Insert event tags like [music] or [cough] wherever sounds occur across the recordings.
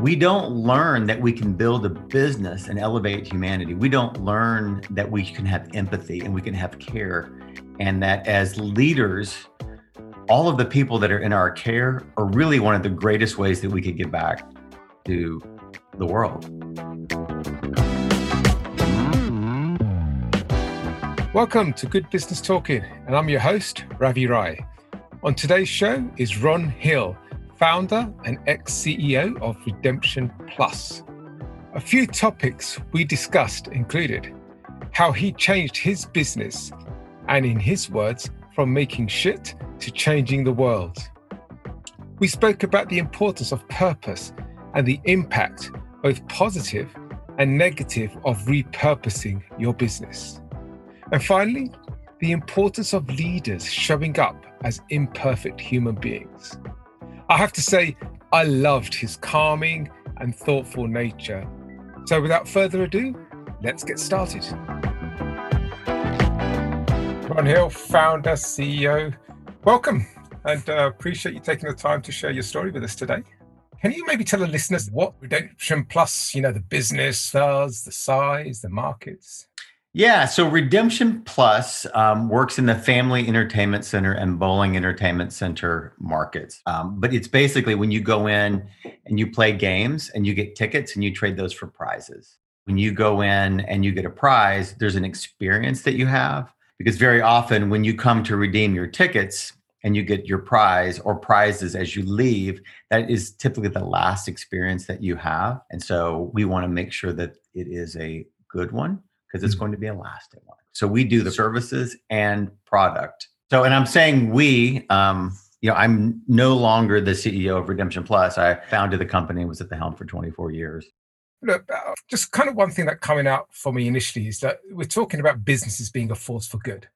we don't learn that we can build a business and elevate humanity. We don't learn that we can have empathy and we can have care. And that as leaders, all of the people that are in our care are really one of the greatest ways that we could give back to the world. Welcome to Good Business Talking, and I'm your host, Ravi Rai. On today's show is Ron Hill founder and ex CEO of Redemption Plus. A few topics we discussed included how he changed his business, and in his words, from making shit to changing the world. We spoke about the importance of purpose and the impact, both positive and negative, of repurposing your business. And finally, the importance of leaders showing up as imperfect human beings. I have to say, I loved his calming and thoughtful nature. So, without further ado, let's get started. Ron Hill, founder, CEO, welcome and uh, appreciate you taking the time to share your story with us today. Can you maybe tell the listeners what Redemption Plus, you know, the business does, the size, the markets? Yeah, so Redemption Plus um, works in the Family Entertainment Center and Bowling Entertainment Center markets. Um, but it's basically when you go in and you play games and you get tickets and you trade those for prizes. When you go in and you get a prize, there's an experience that you have. Because very often when you come to redeem your tickets and you get your prize or prizes as you leave, that is typically the last experience that you have. And so we want to make sure that it is a good one because it's mm-hmm. going to be a lasting one. So we do the services and product. So, and I'm saying we, um, you know, I'm no longer the CEO of Redemption Plus. I founded the company, was at the helm for 24 years. Look, uh, just kind of one thing that coming out for me initially is that we're talking about businesses being a force for good.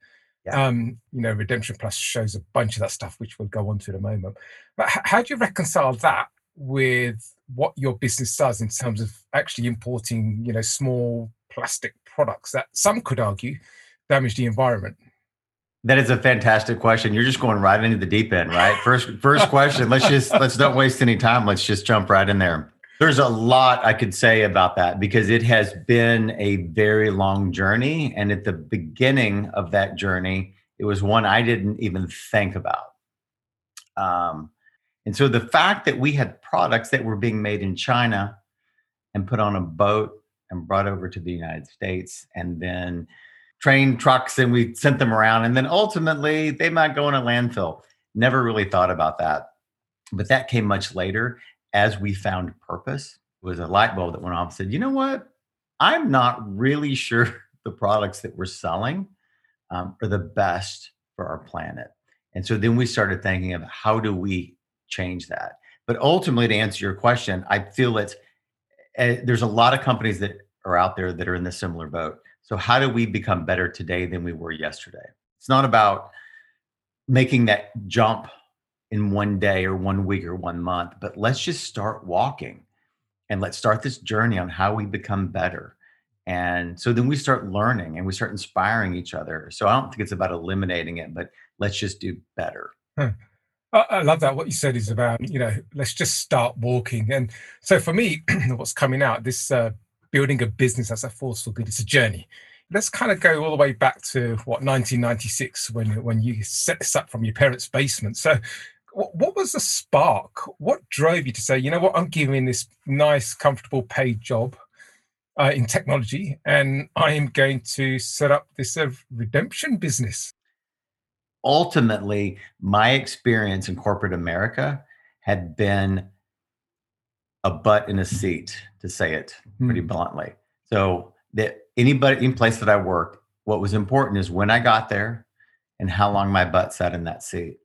Yeah. Um, you know, Redemption Plus shows a bunch of that stuff, which we'll go on to in a moment. But how do you reconcile that with what your business does in terms of actually importing, you know, small plastic products that some could argue damage the environment? That is a fantastic question. You're just going right into the deep end, right? First, first question. Let's just let's don't waste any time. Let's just jump right in there. There's a lot I could say about that because it has been a very long journey, and at the beginning of that journey, it was one I didn't even think about. Um, and so the fact that we had products that were being made in China and put on a boat and brought over to the United States and then train trucks and we sent them around. And then ultimately they might go in a landfill. Never really thought about that. But that came much later as we found purpose. It was a light bulb that went off and said, you know what? I'm not really [laughs] sure the products that we're selling um, are the best for our planet. And so then we started thinking of how do we change that? But ultimately, to answer your question, I feel it's uh, there's a lot of companies that are out there that are in the similar boat. So how do we become better today than we were yesterday? It's not about making that jump in one day or one week or one month, but let's just start walking and let's start this journey on how we become better. And so then we start learning and we start inspiring each other. So I don't think it's about eliminating it, but let's just do better. Hmm. I love that. What you said is about, you know, let's just start walking. And so for me, [clears throat] what's coming out, this uh, building a business as a force for good, it's a journey. Let's kind of go all the way back to what 1996 when when you set this up from your parents' basement. So, what, what was the spark? What drove you to say, you know what, I'm giving this nice, comfortable paid job uh, in technology, and I am going to set up this uh, redemption business ultimately, my experience in corporate America had been a butt in a seat, to say it pretty mm. bluntly. So that anybody, in place that I worked, what was important is when I got there and how long my butt sat in that seat.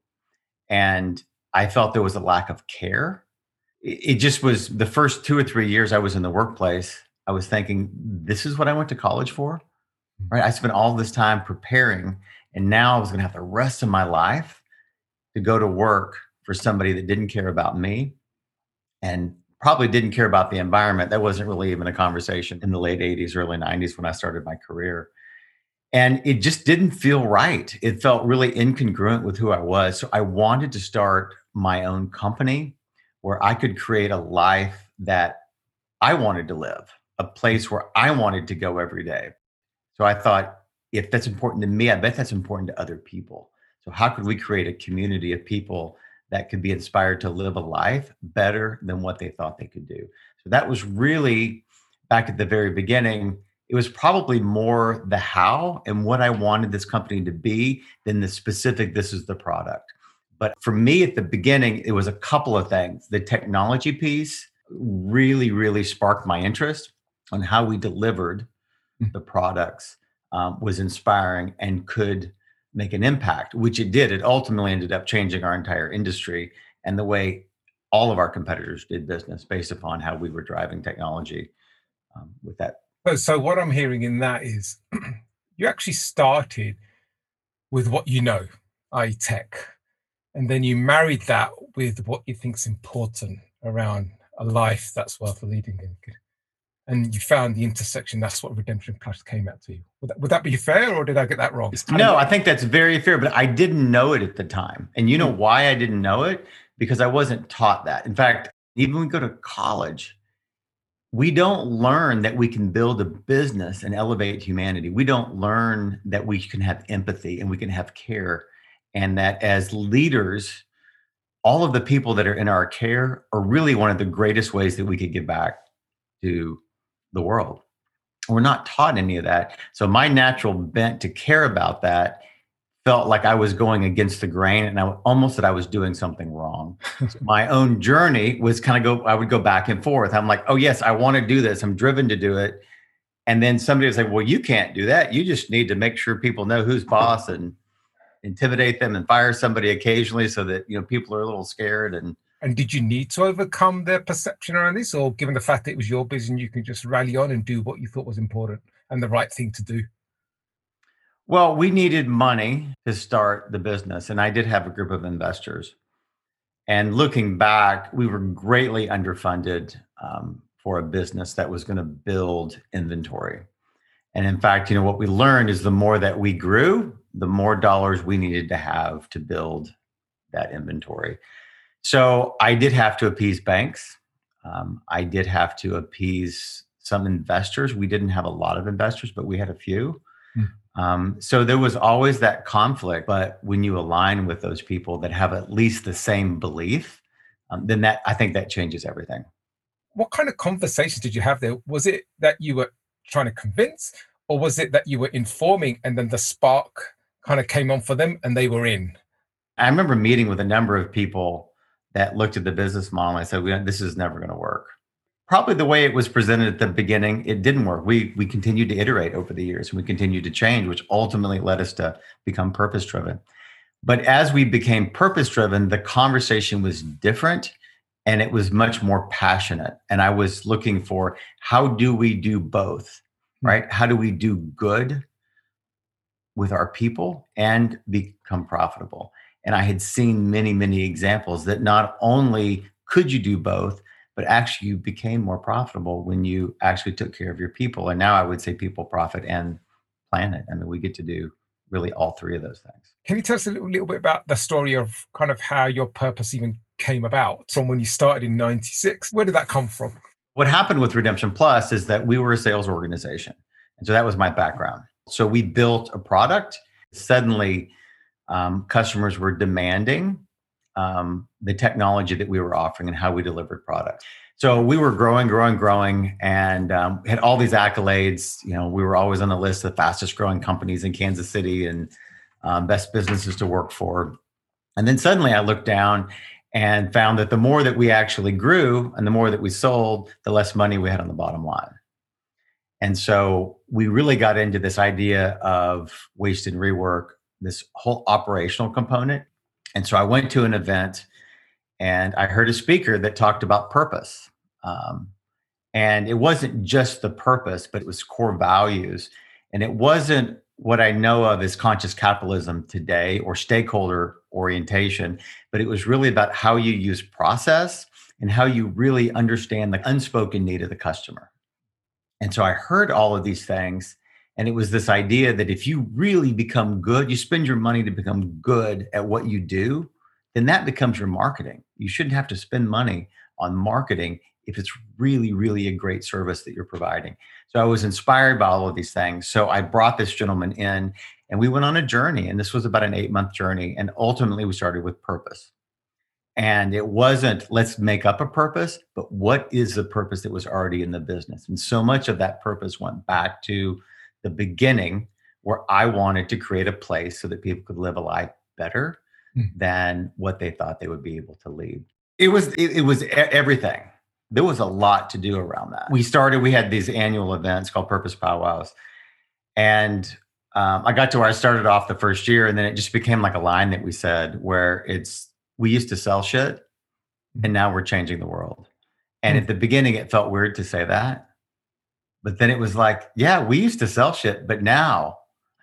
And I felt there was a lack of care. It just was the first two or three years I was in the workplace. I was thinking, this is what I went to college for, hmm. right? I spent all this time preparing and now I was going to have the rest of my life to go to work for somebody that didn't care about me and probably didn't care about the environment. That wasn't really even a conversation in the late 80s, early 90s when I started my career. And it just didn't feel right. It felt really incongruent with who I was. So I wanted to start my own company where I could create a life that I wanted to live, a place where I wanted to go every day. So I thought, if that's important to me, I bet that's important to other people. So, how could we create a community of people that could be inspired to live a life better than what they thought they could do? So, that was really back at the very beginning. It was probably more the how and what I wanted this company to be than the specific, this is the product. But for me at the beginning, it was a couple of things. The technology piece really, really sparked my interest on how we delivered mm. the products um, was inspiring and could make an impact, which it did. It ultimately ended up changing our entire industry and the way all of our competitors did business based upon how we were driving technology um, with that. So, what I'm hearing in that is [clears throat] you actually started with what you know, i.e., tech, and then you married that with what you think is important around a life that's worth leading in and you found the intersection. That's what Redemption Plus came out to you. Would that, would that be fair, or did I get that wrong? No, I think that's very fair, but I didn't know it at the time. And you know hmm. why I didn't know it? Because I wasn't taught that. In fact, even when we go to college, we don't learn that we can build a business and elevate humanity. We don't learn that we can have empathy and we can have care. And that as leaders, all of the people that are in our care are really one of the greatest ways that we could give back to the world. We're not taught any of that. So my natural bent to care about that felt like I was going against the grain and I almost that I was doing something wrong. so [laughs] my own journey was kind of go, I would go back and forth. I'm like, oh, yes, I want to do this. I'm driven to do it. And then somebody would say, well, you can't do that. You just need to make sure people know who's boss and intimidate them and fire somebody occasionally so that, you know, people are a little scared and, and did you need to overcome their perception around this, or given the fact that it was your business, you can just rally on and do what you thought was important and the right thing to do? Well, we needed money to start the business, and I did have a group of investors. And looking back, we were greatly underfunded um, for a business that was going to build inventory. And in fact, you know, what we learned is the more that we grew, the more dollars we needed to have to build that inventory. So I did have to appease banks. Um, I did have to appease some investors. We didn't have a lot of investors, but we had a few. Mm. Um, so there was always that conflict. But when you align with those people that have at least the same belief, um, then that I think that changes everything. What kind of conversations did you have there? Was it that you were trying to convince, or was it that you were informing and then the spark kind of came on for them and they were in? I remember meeting with a number of people that looked at the business model and said, "This is never going to work." Probably the way it was presented at the beginning, it didn't work. We we continued to iterate over the years, and we continued to change, which ultimately led us to become purpose driven. But as we became purpose driven, the conversation was different and it was much more passionate. And I was looking for how do we do both, hmm. right? How do we do good with our people and become profitable? And I had seen many, many examples that not only could you do both, but actually you became more profitable when you actually took care of your people. And now I would say people, profit, and planet. I mean, we get to do really all three of those things. Can you tell us a little, little bit about the story of kind of how your purpose even came about from when you started in 96? Where did that come from? What happened with Redemption Plus is that we were a sales organization. And so that was my background. So we built a product. Suddenly, um, customers were demanding um, the technology that we were offering and how we delivered product. So we were growing, growing, growing, and um, had all these accolades. You know, we were always on the list of the fastest growing companies in Kansas City and um, best businesses to work for. And then suddenly I looked down and found that the more that we actually grew and the more that we sold, the less money we had on the bottom line. And so we really got into this idea of waste and rework this whole operational component. And so I went to an event and I heard a speaker that talked about purpose. Um, and it wasn't just the purpose, but it was core values. And it wasn't what I know of as conscious capitalism today or stakeholder orientation, but it was really about how you use process and how you really understand the unspoken need of the customer. And so I heard all of these things and it was this idea that if you really become good, you spend your money to become good at what you do, then that becomes your marketing. You shouldn't have to spend money on marketing if it's really, really a great service that you're providing. So I was inspired by all of these things. So I brought this gentleman in and we went on a journey. And this was about an eight month journey. And ultimately, we started with purpose. And it wasn't let's make up a purpose, but what is the purpose that was already in the business? And so much of that purpose went back to the beginning where I wanted to create a place so that people could live a life better mm. than what they thought they would be able to lead. It was it, it was everything. There was a lot to do around that. We started. We had these annual events called Purpose Powwows, and um, I got to where I started off the first year, and then it just became like a line that we said where it's we used to sell shit, mm. and now we're changing the world. And mm. at the beginning, it felt weird to say that, but then it was like, yeah, we used to sell shit, but now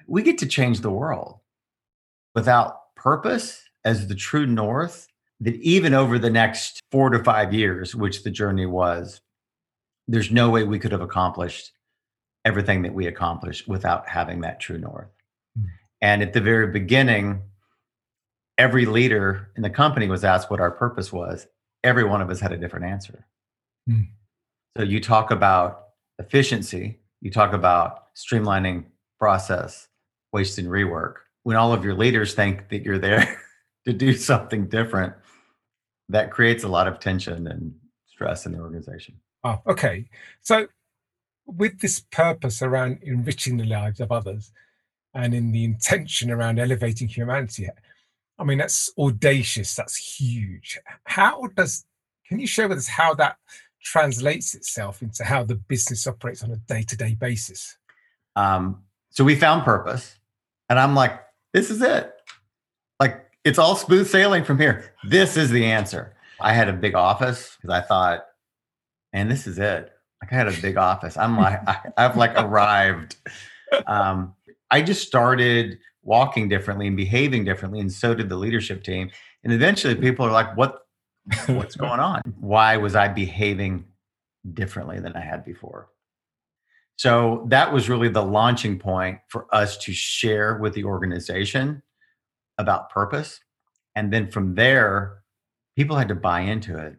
we get to change the world without purpose as the true north. That even over the next four to five years, which the journey was, there's no way we could have accomplished everything that we accomplished without having that true north. Mm. And at the very beginning, every leader in the company was asked what our purpose was. Every one of us had a different answer. Mm. So you talk about efficiency, you talk about streamlining process, waste and rework. When all of your leaders think that you're there [laughs] to do something different, that creates a lot of tension and stress in the organization. Oh, okay. So, with this purpose around enriching the lives of others and in the intention around elevating humanity, I mean, that's audacious, that's huge. How does, can you share with us how that translates itself into how the business operates on a day to day basis? Um, so we found purpose, and I'm like, this is it. Like, it's all smooth sailing from here. This is the answer. I had a big office because I thought, and this is it. Like, I had a big office. I'm like, [laughs] I, I've like arrived. Um, I just started walking differently and behaving differently, and so did the leadership team. And eventually, people are like, "What what's going on? Why was I behaving differently than I had before? So that was really the launching point for us to share with the organization about purpose. And then from there, people had to buy into it.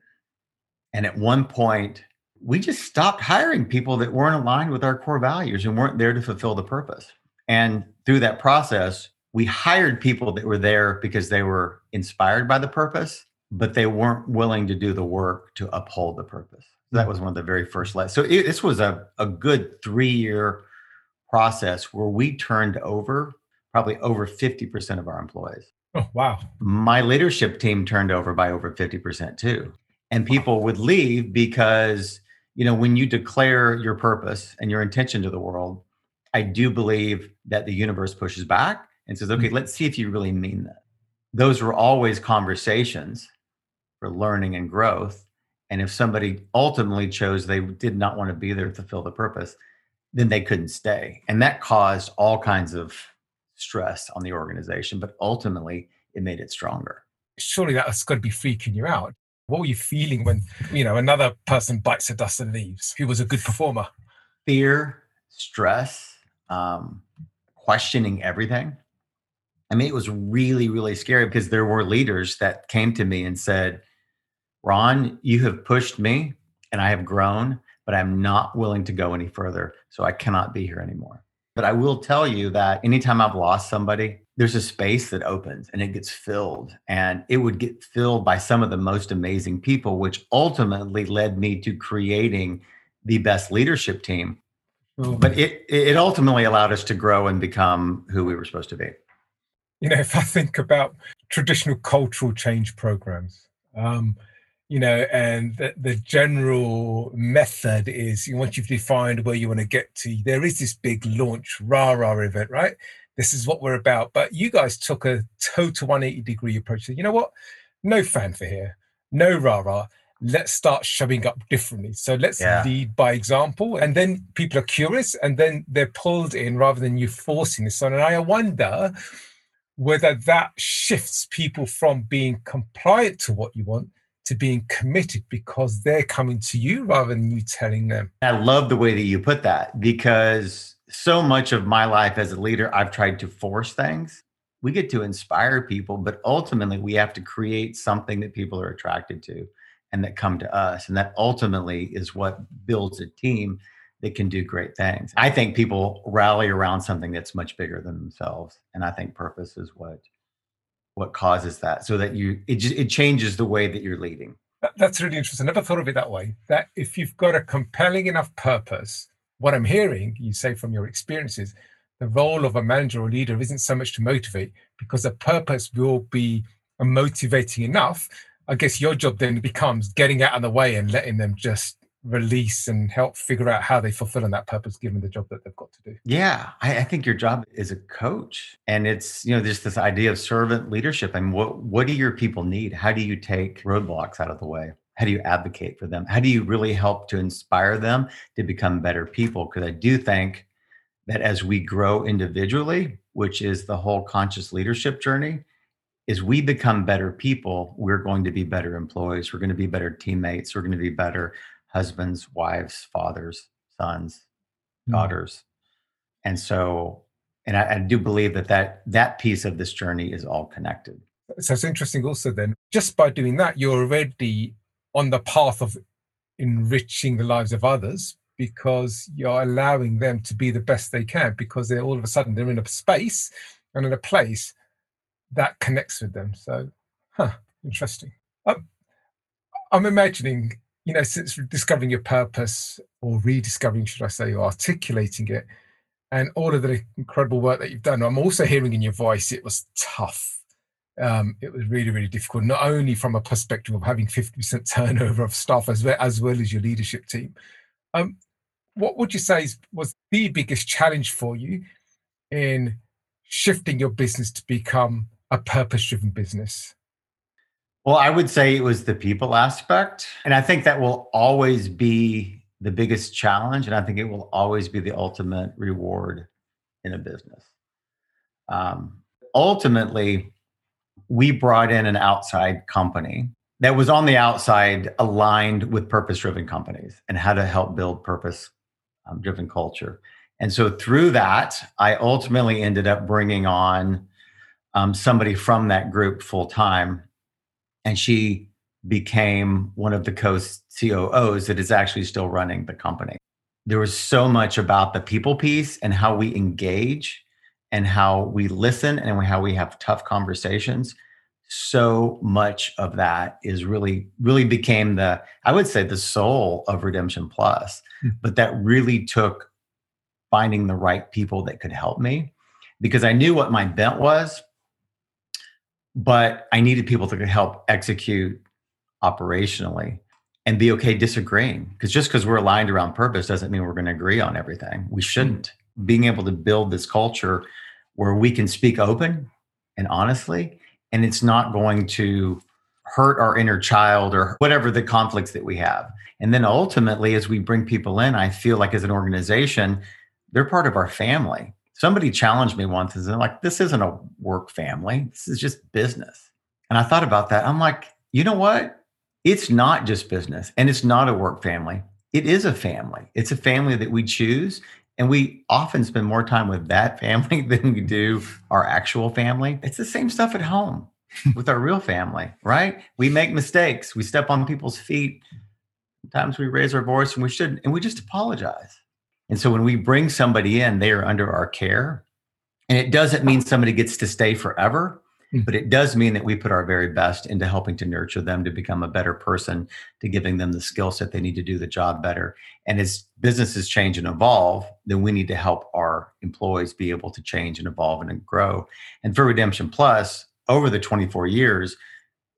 And at one point, we just stopped hiring people that weren't aligned with our core values and weren't there to fulfill the purpose. And through that process, we hired people that were there because they were inspired by the purpose but they weren't willing to do the work to uphold the purpose. That was one of the very first lessons. So it, this was a, a good three year process where we turned over probably over 50% of our employees. Oh, wow. My leadership team turned over by over 50% too. And people would leave because, you know, when you declare your purpose and your intention to the world, I do believe that the universe pushes back and says, okay, mm-hmm. let's see if you really mean that. Those were always conversations for learning and growth. And if somebody ultimately chose they did not want to be there to fulfill the purpose, then they couldn't stay. And that caused all kinds of stress on the organization, but ultimately it made it stronger. Surely that's got to be freaking you out. What were you feeling when, you know, another person bites the dust and leaves who was a good performer? Fear, stress, um, questioning everything. I mean, it was really, really scary because there were leaders that came to me and said, Ron, you have pushed me and I have grown, but I'm not willing to go any further. So I cannot be here anymore. But I will tell you that anytime I've lost somebody, there's a space that opens and it gets filled. And it would get filled by some of the most amazing people, which ultimately led me to creating the best leadership team. Oh. But it it ultimately allowed us to grow and become who we were supposed to be. You know, if I think about traditional cultural change programs, um, you know, and the, the general method is once you've defined where you want to get to, there is this big launch rah rah event, right? This is what we're about. But you guys took a total 180 degree approach. So, you know what? No fanfare here, no rah rah. Let's start showing up differently. So let's yeah. lead by example. And then people are curious and then they're pulled in rather than you forcing this on. And I wonder whether that shifts people from being compliant to what you want to being committed because they're coming to you rather than you telling them. I love the way that you put that because so much of my life as a leader, I've tried to force things. we get to inspire people, but ultimately we have to create something that people are attracted to and that come to us. And that ultimately is what builds a team that can do great things. I think people rally around something that's much bigger than themselves. And I think purpose is what what causes that so that you it just it changes the way that you're leading. That's really interesting. I never thought of it that way. That if you've got a compelling enough purpose, what I'm hearing you say from your experiences, the role of a manager or leader isn't so much to motivate because the purpose will be motivating enough. I guess your job then becomes getting out of the way and letting them just release and help figure out how they fulfill in that purpose given the job that they've got to do. Yeah I, I, think your job is a coach and it's you know there's this idea of servant leadership and what what do your people need? How do you take roadblocks out of the way? How do you advocate for them? How do you really help to inspire them to become better people? Because i do think that as we grow individually which is the whole conscious leadership journey is we become better people we're going to be better employees we're going to be better teammates we're going to be better husbands, wives, fathers, sons, mm. daughters. And so, and I, I, do believe that, that that piece of this journey is all connected. So it's interesting also then, just by doing that, you're already on the path of enriching the lives of others because you're allowing them to be the best they can because they're all of a sudden they're in a space and in a place that connects with them. So, huh, interesting. Um, I'm imagining you know, since discovering your purpose or rediscovering, should I say, or articulating it, and all of the incredible work that you've done, I'm also hearing in your voice it was tough. Um, it was really, really difficult, not only from a perspective of having 50% [laughs] turnover of staff as well as, well as your leadership team. Um, what would you say was the biggest challenge for you in shifting your business to become a purpose driven business? Well, I would say it was the people aspect. And I think that will always be the biggest challenge. And I think it will always be the ultimate reward in a business. Um, ultimately, we brought in an outside company that was on the outside aligned with purpose driven companies and how to help build purpose um, driven culture. And so through that, I ultimately ended up bringing on um, somebody from that group full time and she became one of the co-COOs that is actually still running the company. There was so much about the people piece and how we engage and how we listen and how we have tough conversations. So much of that is really, really became the, I would say, the soul of Redemption Plus. Mm-hmm. But that really took finding the right people that could help me because I knew what my bent was but I needed people to help execute operationally and be okay disagreeing. Because just because we're aligned around purpose doesn't mean we're going to agree on everything. We mm-hmm. shouldn't. Being able to build this culture where we can speak open and honestly, and it's not going to hurt our inner child or whatever the conflicts that we have. And then ultimately, as we bring people in, I feel like as an organization, they're part of our family somebody challenged me once and said, like, this isn't a work family. This is just business. And I thought about that. I'm like, you know what? It's not just business and it's not a work family. It is a family. It's a family that we choose. And we often spend more time with that family [laughs] than we do our actual family. It's the same stuff at home with our real family, right? We make mistakes. We step on people's feet. Sometimes we raise our voice and we shouldn't, and we just apologize. And so when we bring somebody in, they are under our care. And it doesn't mean somebody gets to stay forever, hmm. but it does mean that we put our very best into helping to nurture them to become a better person, to giving them the skill set they need to do the job better. And as businesses change and evolve, then we need to help our employees be able to change and evolve and grow. And for Redemption Plus, over the 24 years,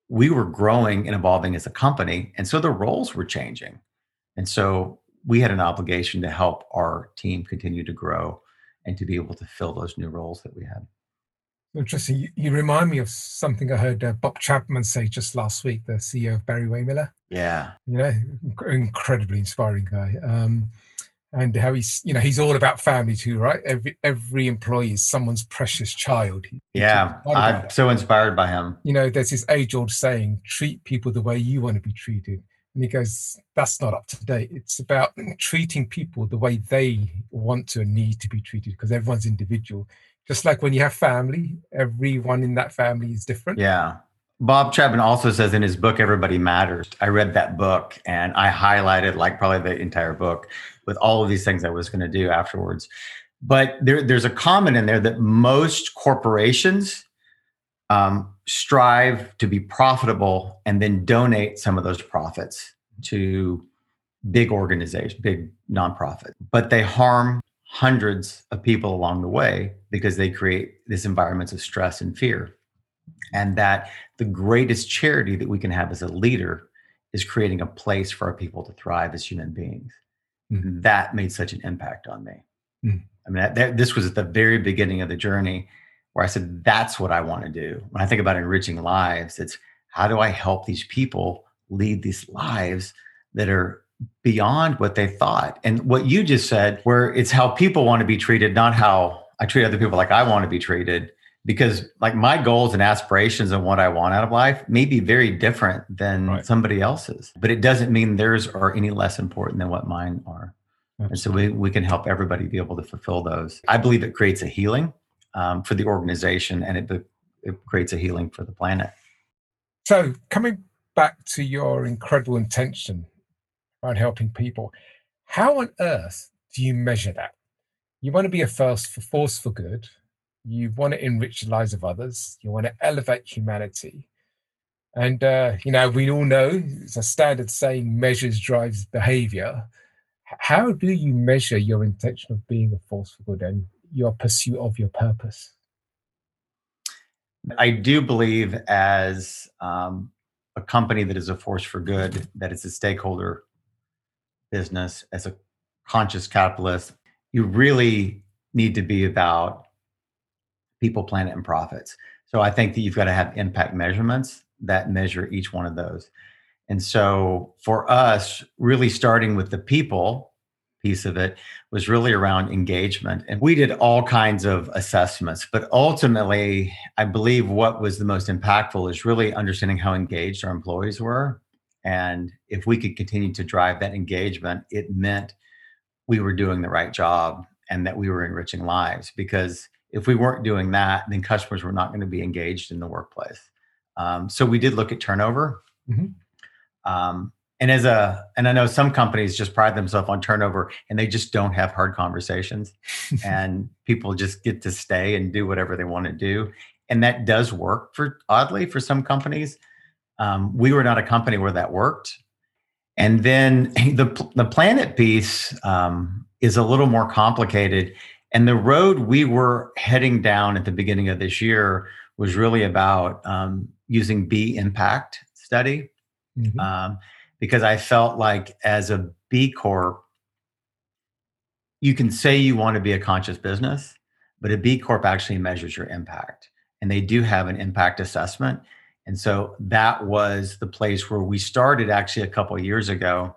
we were growing and evolving as a company. And so the roles were changing. And so we had an obligation to help our team continue to grow and to be able to fill those new roles that we had. Interesting. You, you remind me of something I heard uh, Bob Chapman say just last week, the CEO of Barry-Wehmiller. Yeah. You know, incredibly inspiring guy. Um, and how he's, you know, he's all about family too, right? Every every employee is someone's precious child. He, yeah, I'm so inspired by him. You know, there's this age-old saying: treat people the way you want to be treated And he goes, That's not up to date. It's about treating people the way they want to and need to be treated because everyone's individual. Just like when you have family, everyone in that family is different. Yeah. Bob Chapman also says in his book, Everybody Matters. I read that book and I highlighted like probably the entire book with all of these things I was going to do afterwards. But there, there's a comment in there that most corporations um, strive to be profitable and then donate some of those profits to big organizations, big nonprofit, but they harm hundreds of people along the way because they create these environments of stress and fear. And that the greatest charity that we can have as a leader is creating a place for our people to thrive as human beings. Mm-hmm. That made such an impact on me. Mm-hmm. I mean, that, this was at the very beginning of the journey where I said, that's what I want to do. When I think about enriching lives, it's how do I help these people lead these lives that are beyond what they thought? And what you just said, where it's how people want to be treated, not how I treat other people like I want to be treated. Because like my goals and aspirations and what I want out of life may be very different than right. somebody else's, but it doesn't mean theirs are any less important than what mine are. And so we, we can help everybody be able to fulfill those. I believe it creates a healing um, for the organization and it, it creates a healing for the planet. So, coming back to your incredible intention around helping people, how on earth do you measure that? You want to be a force for, force for good. You want to enrich the lives of others. You want to elevate humanity. And, uh, you know, we all know it's a standard saying measures drives behavior. How do you measure your intention of being a force for good and your pursuit of your purpose? I do believe, as um, a company that is a force for good, that it's a stakeholder business, as a conscious capitalist, you really need to be about people, planet, and profits. So I think that you've got to have impact measurements that measure each one of those. And so for us, really starting with the people piece of it was really around engagement. And we did all kinds of assessments, but ultimately, I believe what was the most impactful is really understanding how engaged our employees were. And if we could continue to drive that engagement, it meant we were doing the right job and that we were enriching lives. Because if we weren't doing that, then customers were not going to be engaged in the workplace. Um, so we did look at turnover. Mm-hmm. Um, and as a and i know some companies just pride themselves on turnover and they just don't have hard conversations. [laughs] And people just get to stay and do whatever they want to do. And that does work for oddly for some companies. Um, we were not a company where that worked. And then [laughs] the, the planet piece um, is a little more complicated. And the road we were heading down at the beginning of this year was really about um, using b impact study. Mm-hmm. Because I felt like as a B Corp, you can say you want to be a conscious business, but a B Corp actually measures your impact. And they do have an impact assessment. And so that was the place where we started actually a couple years ago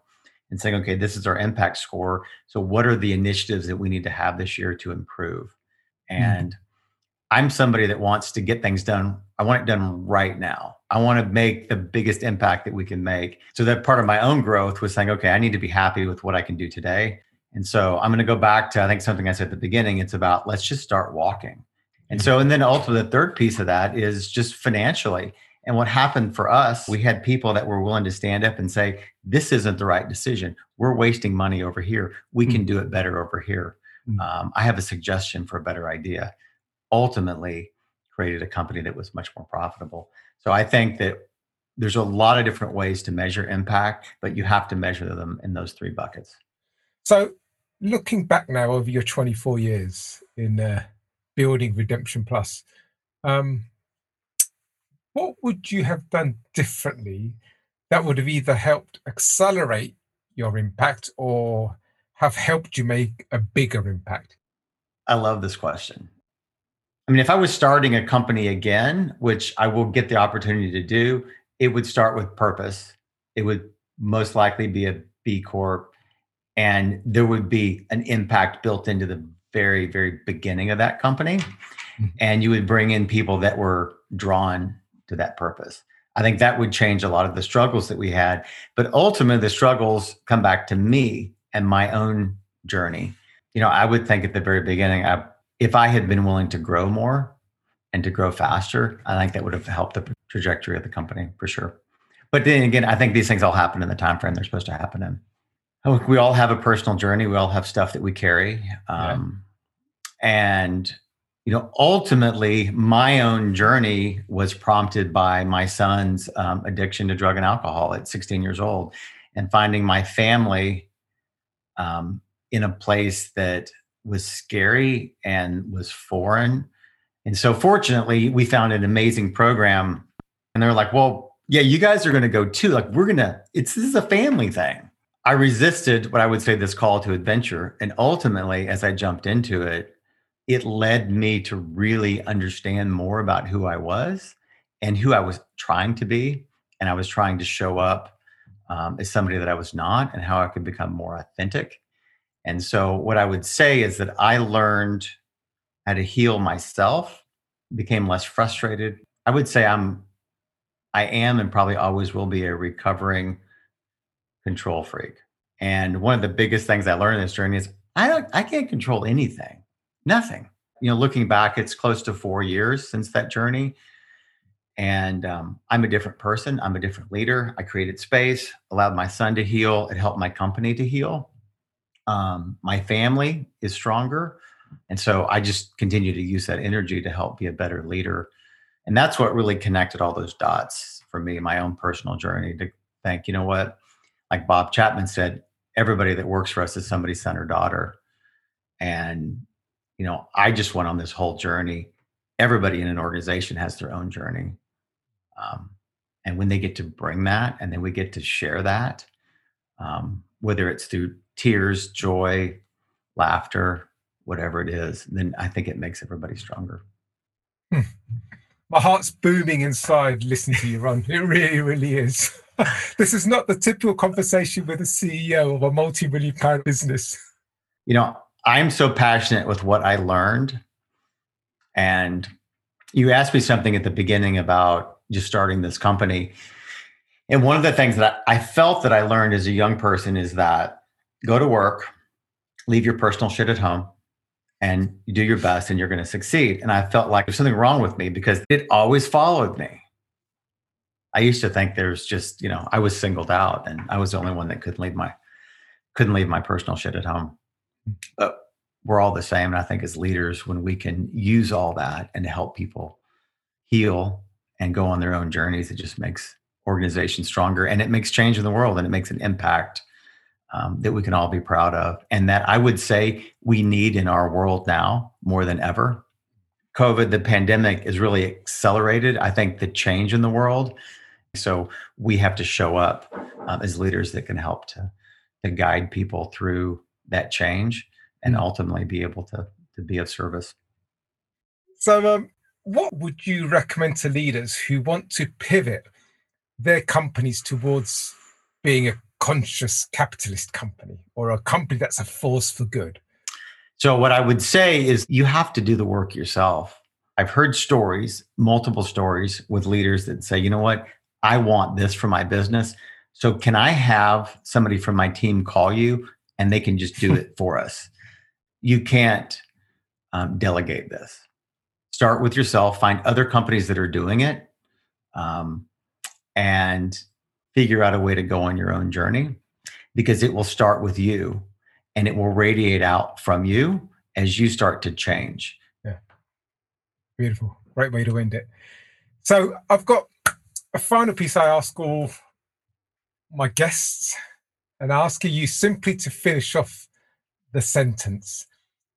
and saying, okay, this is our impact score. So what are the initiatives that we need to have this year to improve? Hmm. And mm-hmm. I'm somebody that wants to get things done. I want it done right now. I want to make the biggest impact that we can make. So that part of my own growth was saying, okay, I need to be happy with what I can do today. And so I'm going to go back to I think something I said at the beginning. It's about let's just start walking. And so, and then also the third piece of that is just financially. And what happened for us, we had people that were willing to stand up and say, this isn't the right decision. We're wasting money over here. We can hmm. do it better over here. Hmm. Um, I have a suggestion for a better idea ultimately created a company that was much more profitable. So I think that there's a lot of different ways to measure impact, but you have to measure them in those three buckets. So looking back now over your 24 years in uh, building Redemption Plus, um, what would you have done differently that would have either helped accelerate your impact or have helped you make a bigger impact? I love this question. I mean, if I was starting a company again, which I will get the opportunity to do, it would start with purpose. It would most likely be a B Corp, and there would be an impact built into the very, very beginning of that company. Mm-hmm. And you would bring in people that were drawn to that purpose. I think that would change a lot of the struggles that we had. But ultimately, the struggles come back to me and my own journey. You know, I would think at the very beginning, I, if I had been willing to grow more and to grow faster, I think that would have helped the trajectory of the company for sure. But then again, I think these things all happen in the time frame they're supposed to happen in. We all have a personal journey. We all have stuff that we carry, um, yeah. and you know, ultimately, my own journey was prompted by my son's um, addiction to drug and alcohol at 16 years old, and finding my family um, in a place that was scary and was foreign. And so, fortunately, we found an amazing program, and they're like, "Well, yeah, you guys are going to go too. Like, we're gonna. It's this is a family thing." I resisted what I would say this call to adventure, and ultimately, as I jumped into it it led me to really understand more about who I was and who I was trying to be. And I was trying to show up um, as somebody that I was not and how I could become more authentic. And so, what I would say is that I learned how to heal myself, became less frustrated. I would say I'm, I am, and probably always will be a recovering control freak. And one of the biggest things I learned in this journey is I don't, I can't control anything nothing. You know, looking back, it's close to four years since that journey. And um, I'm a different person. I'm a different leader. I created space, allowed my son to heal. It helped my company to heal. Um, my family is stronger. And so I just continue to use that energy to help be a better leader. And that's what really connected all those dots for me, my own personal journey to think, you know what? Like Bob Chapman said, everybody that works for us is somebody's son or daughter. And you know, I just went on this whole journey. Everybody in an organization has their own journey. Um, and when they get to bring that and then we get to share that, um, whether it's through tears, joy, laughter, whatever it is, then I think it makes everybody stronger. Hmm. My heart's booming inside listening to you, Ron. It really, really is. [laughs] this is not the typical conversation with a CEO of a multi-million pound business. You know, I'm so passionate with what I learned. And you asked me something at the beginning about just starting this company. And one of the things that I felt that I learned as a young person is that go to work, leave your personal shit at home, and you do your best and you're going to succeed. And I felt like there's something wrong with me because it always followed me. I used to think there's just, you know, I was singled out and I was the only one that couldn't leave my couldn't leave my personal shit at home. Hmm. But we're all the same. And I think as leaders, when we can use all that and help people heal and go on their own journeys, it just makes organizations stronger and it makes change in the world and it makes an impact um, that we can all be proud of. And that I would say we need in our world now more than ever. COVID, the pandemic, is really accelerated, I think, the change in the world. So we have to show up um, as leaders that can help to, to guide people through that change and ultimately be able to to be of service. So, um, what would you recommend to leaders who want to pivot their companies towards being a conscious capitalist company or a company that's a force for good? So, what I would say is you have to do the work yourself. I've heard stories, multiple stories with leaders that say, you know what, I want this for my business. So, can I have somebody from my team call you and they can just do [laughs] it for us. You can't um, delegate this. Start with yourself, find other companies that are doing it, um, and figure out a way to go on your own journey because it will start with you and it will radiate out from you as you start to change. Yeah. Beautiful. Great way to end it. So I've got a final piece I ask all my guests and asking you simply to finish off the sentence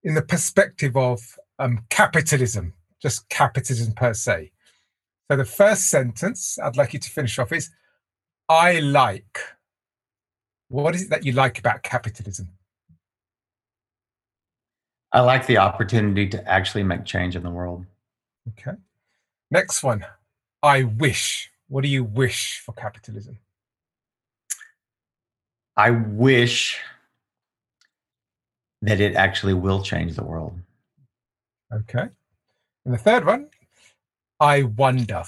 in the perspective of um, capitalism, just capitalism per se. So the first sentence I'd like you to finish off is I like. What is it that you like about capitalism? I like the opportunity to actually make change in the world. Okay. Next one. I wish. What do you wish for capitalism? I wish that it actually will change the world. Okay. And the third one, I wonder.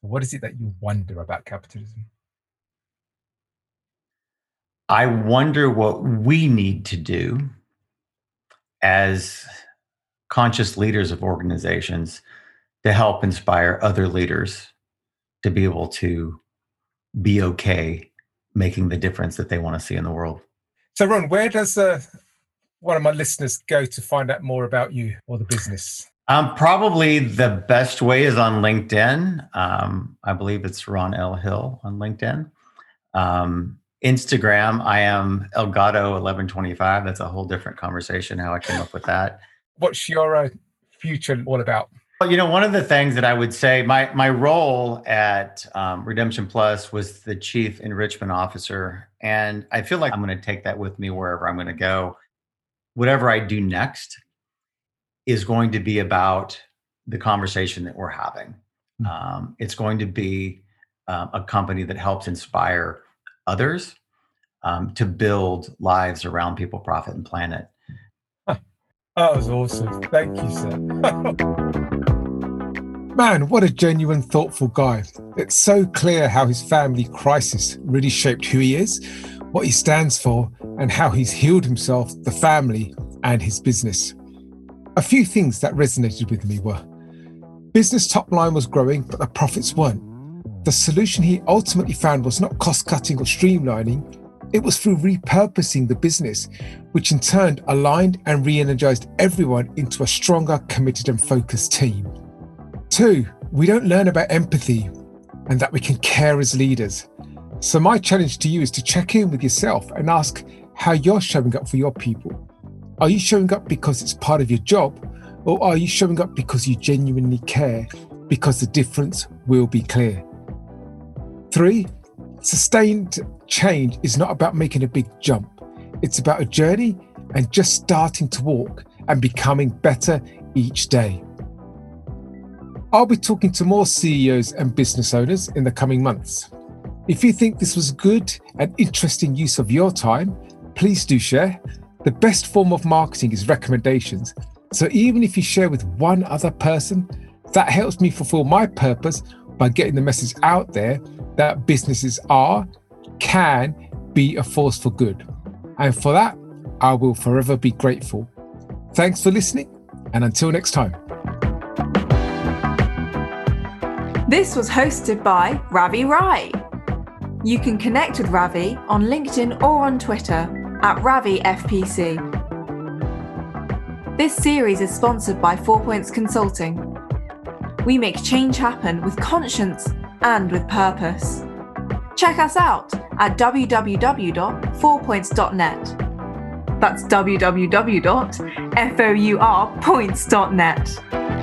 What is it that you wonder about capitalism? I wonder what we need to do as conscious leaders of organizations to help inspire other leaders to be able to be okay making the difference that they want to see in the world. So, Ron, where does uh, one of my listeners go to find out more about you or the business? Um, probably the best way is on LinkedIn. Um, I believe it's Ron L. Hill on LinkedIn. Um, Instagram, I am Elgato1125. That's a whole different conversation how I came up with that. What's your uh, future all about? Well, you know, one of the things that I would say, my my role at um, Redemption Plus was the chief enrichment officer, and I feel like I'm going to take that with me wherever I'm going to go. Whatever I do next is going to be about the conversation that we're having. Hmm. Um, it's going to be um, a company that helps inspire others um, to build lives around people, profit, and planet. That was awesome. Thank you, sir. [laughs] Man, what a genuine, thoughtful guy. It's so clear how his family crisis really shaped who he is, what he stands for, and how he's healed himself, the family, and his business. A few things that resonated with me were business top line was growing, but the profits weren't. The solution he ultimately found was not cost cutting or streamlining, it was through repurposing the business, which in turn aligned and re energized everyone into a stronger, committed, and focused team. Two, we don't learn about empathy and that we can care as leaders. So, my challenge to you is to check in with yourself and ask how you're showing up for your people. Are you showing up because it's part of your job, or are you showing up because you genuinely care? Because the difference will be clear. Three, Sustained change is not about making a big jump, it's about a journey and just starting to walk and becoming better each day. I'll be talking to more CEOs and business owners in the coming months. If you think this was good and interesting use of your time, please do share. The best form of marketing is recommendations. So even if you share with one other person, that helps me fulfill my purpose by getting the message out there that businesses are, can be a force for good. And for that, I will forever be grateful. Thanks for listening, and until next time. This was hosted by Ravi Rai. You can connect with Ravi on LinkedIn or on Twitter at RaviFPC. This series is sponsored by Four Points Consulting. We make change happen with conscience and with purpose. Check us out at www.fourpoints.net. That's www.fourpoints.net.